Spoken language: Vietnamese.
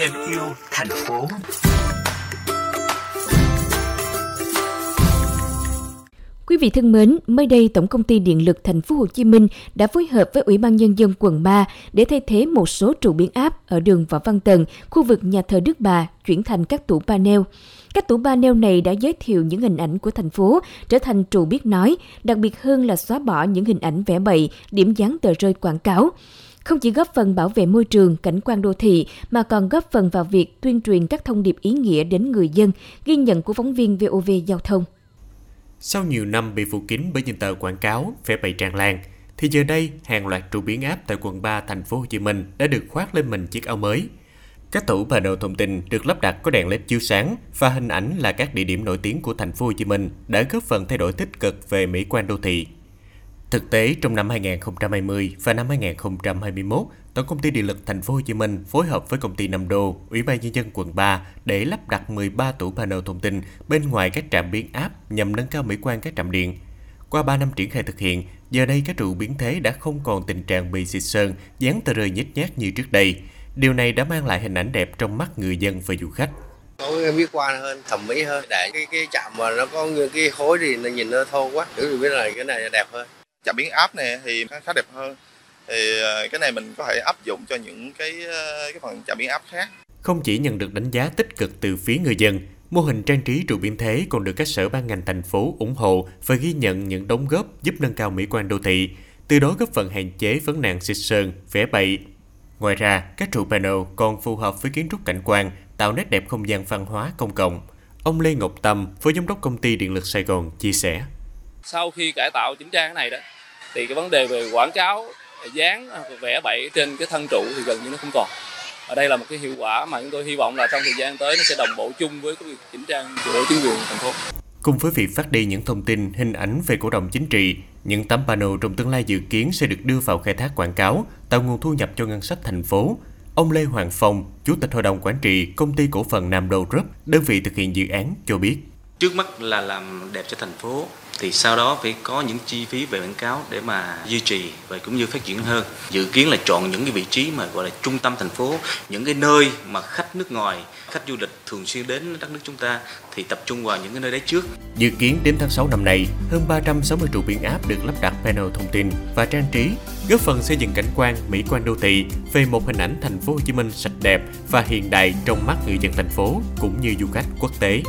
thêm yêu thành phố. Quý vị thân mến, mới đây Tổng công ty Điện lực Thành phố Hồ Chí Minh đã phối hợp với Ủy ban nhân dân quận 3 để thay thế một số trụ biến áp ở đường Võ Văn Tần, khu vực nhà thờ Đức Bà chuyển thành các tủ panel. Các tủ panel này đã giới thiệu những hình ảnh của thành phố trở thành trụ biết nói, đặc biệt hơn là xóa bỏ những hình ảnh vẽ bậy, điểm dán tờ rơi quảng cáo không chỉ góp phần bảo vệ môi trường, cảnh quan đô thị mà còn góp phần vào việc tuyên truyền các thông điệp ý nghĩa đến người dân, ghi nhận của phóng viên VOV Giao thông. Sau nhiều năm bị phủ kín bởi những tờ quảng cáo, vẽ bày tràn lan, thì giờ đây hàng loạt trụ biến áp tại quận 3 thành phố Hồ Chí Minh đã được khoác lên mình chiếc áo mới. Các tủ bà đầu thông tin được lắp đặt có đèn led chiếu sáng và hình ảnh là các địa điểm nổi tiếng của thành phố Hồ Chí Minh đã góp phần thay đổi tích cực về mỹ quan đô thị. Thực tế trong năm 2020 và năm 2021, Tổng công ty Điện lực Thành phố Hồ Chí Minh phối hợp với công ty Nam Đô, Ủy ban nhân dân quận 3 để lắp đặt 13 tủ panel thông tin bên ngoài các trạm biến áp nhằm nâng cao mỹ quan các trạm điện. Qua 3 năm triển khai thực hiện, giờ đây các trụ biến thế đã không còn tình trạng bị xịt sơn, dán tờ rơi nhếch nhác như trước đây. Điều này đã mang lại hình ảnh đẹp trong mắt người dân và du khách có cái mỹ quan hơn thẩm mỹ hơn để cái cái chạm mà nó có những cái khối thì nó nhìn nó thô quá để biết là cái này đẹp hơn chạm biến áp này thì khá đẹp hơn thì ờ, cái này mình có thể áp dụng cho những cái ờ, cái phần chạm biến áp khác không chỉ nhận được đánh giá tích cực từ phía người dân Mô hình trang trí trụ biến thế còn được các sở ban ngành thành phố ủng hộ và ghi nhận những đóng góp giúp nâng cao mỹ quan đô thị, từ đó góp phần hạn chế vấn nạn xịt sơn, vẽ bậy. Ngoài ra, các trụ panel còn phù hợp với kiến trúc cảnh quan, tạo nét đẹp không gian văn hóa công cộng. Ông Lê Ngọc Tâm, Phó Giám đốc Công ty Điện lực Sài Gòn chia sẻ sau khi cải tạo chỉnh trang cái này đó thì cái vấn đề về quảng cáo dán vẽ bậy trên cái thân trụ thì gần như nó không còn ở đây là một cái hiệu quả mà chúng tôi hy vọng là trong thời gian tới nó sẽ đồng bộ chung với cái việc chỉnh trang của chính quyền thành phố Cùng với việc phát đi những thông tin, hình ảnh về cổ động chính trị, những tấm panel trong tương lai dự kiến sẽ được đưa vào khai thác quảng cáo, tạo nguồn thu nhập cho ngân sách thành phố. Ông Lê Hoàng Phong, Chủ tịch Hội đồng Quản trị Công ty Cổ phần Nam Đô Group, đơn vị thực hiện dự án, cho biết. Trước mắt là làm đẹp cho thành phố, thì sau đó phải có những chi phí về quảng cáo để mà duy trì và cũng như phát triển hơn. Dự kiến là chọn những cái vị trí mà gọi là trung tâm thành phố, những cái nơi mà khách nước ngoài, khách du lịch thường xuyên đến đất nước chúng ta thì tập trung vào những cái nơi đấy trước. Dự kiến đến tháng 6 năm nay, hơn 360 trụ biến áp được lắp đặt panel thông tin và trang trí, góp phần xây dựng cảnh quan mỹ quan đô thị về một hình ảnh thành phố Hồ Chí Minh sạch đẹp và hiện đại trong mắt người dân thành phố cũng như du khách quốc tế.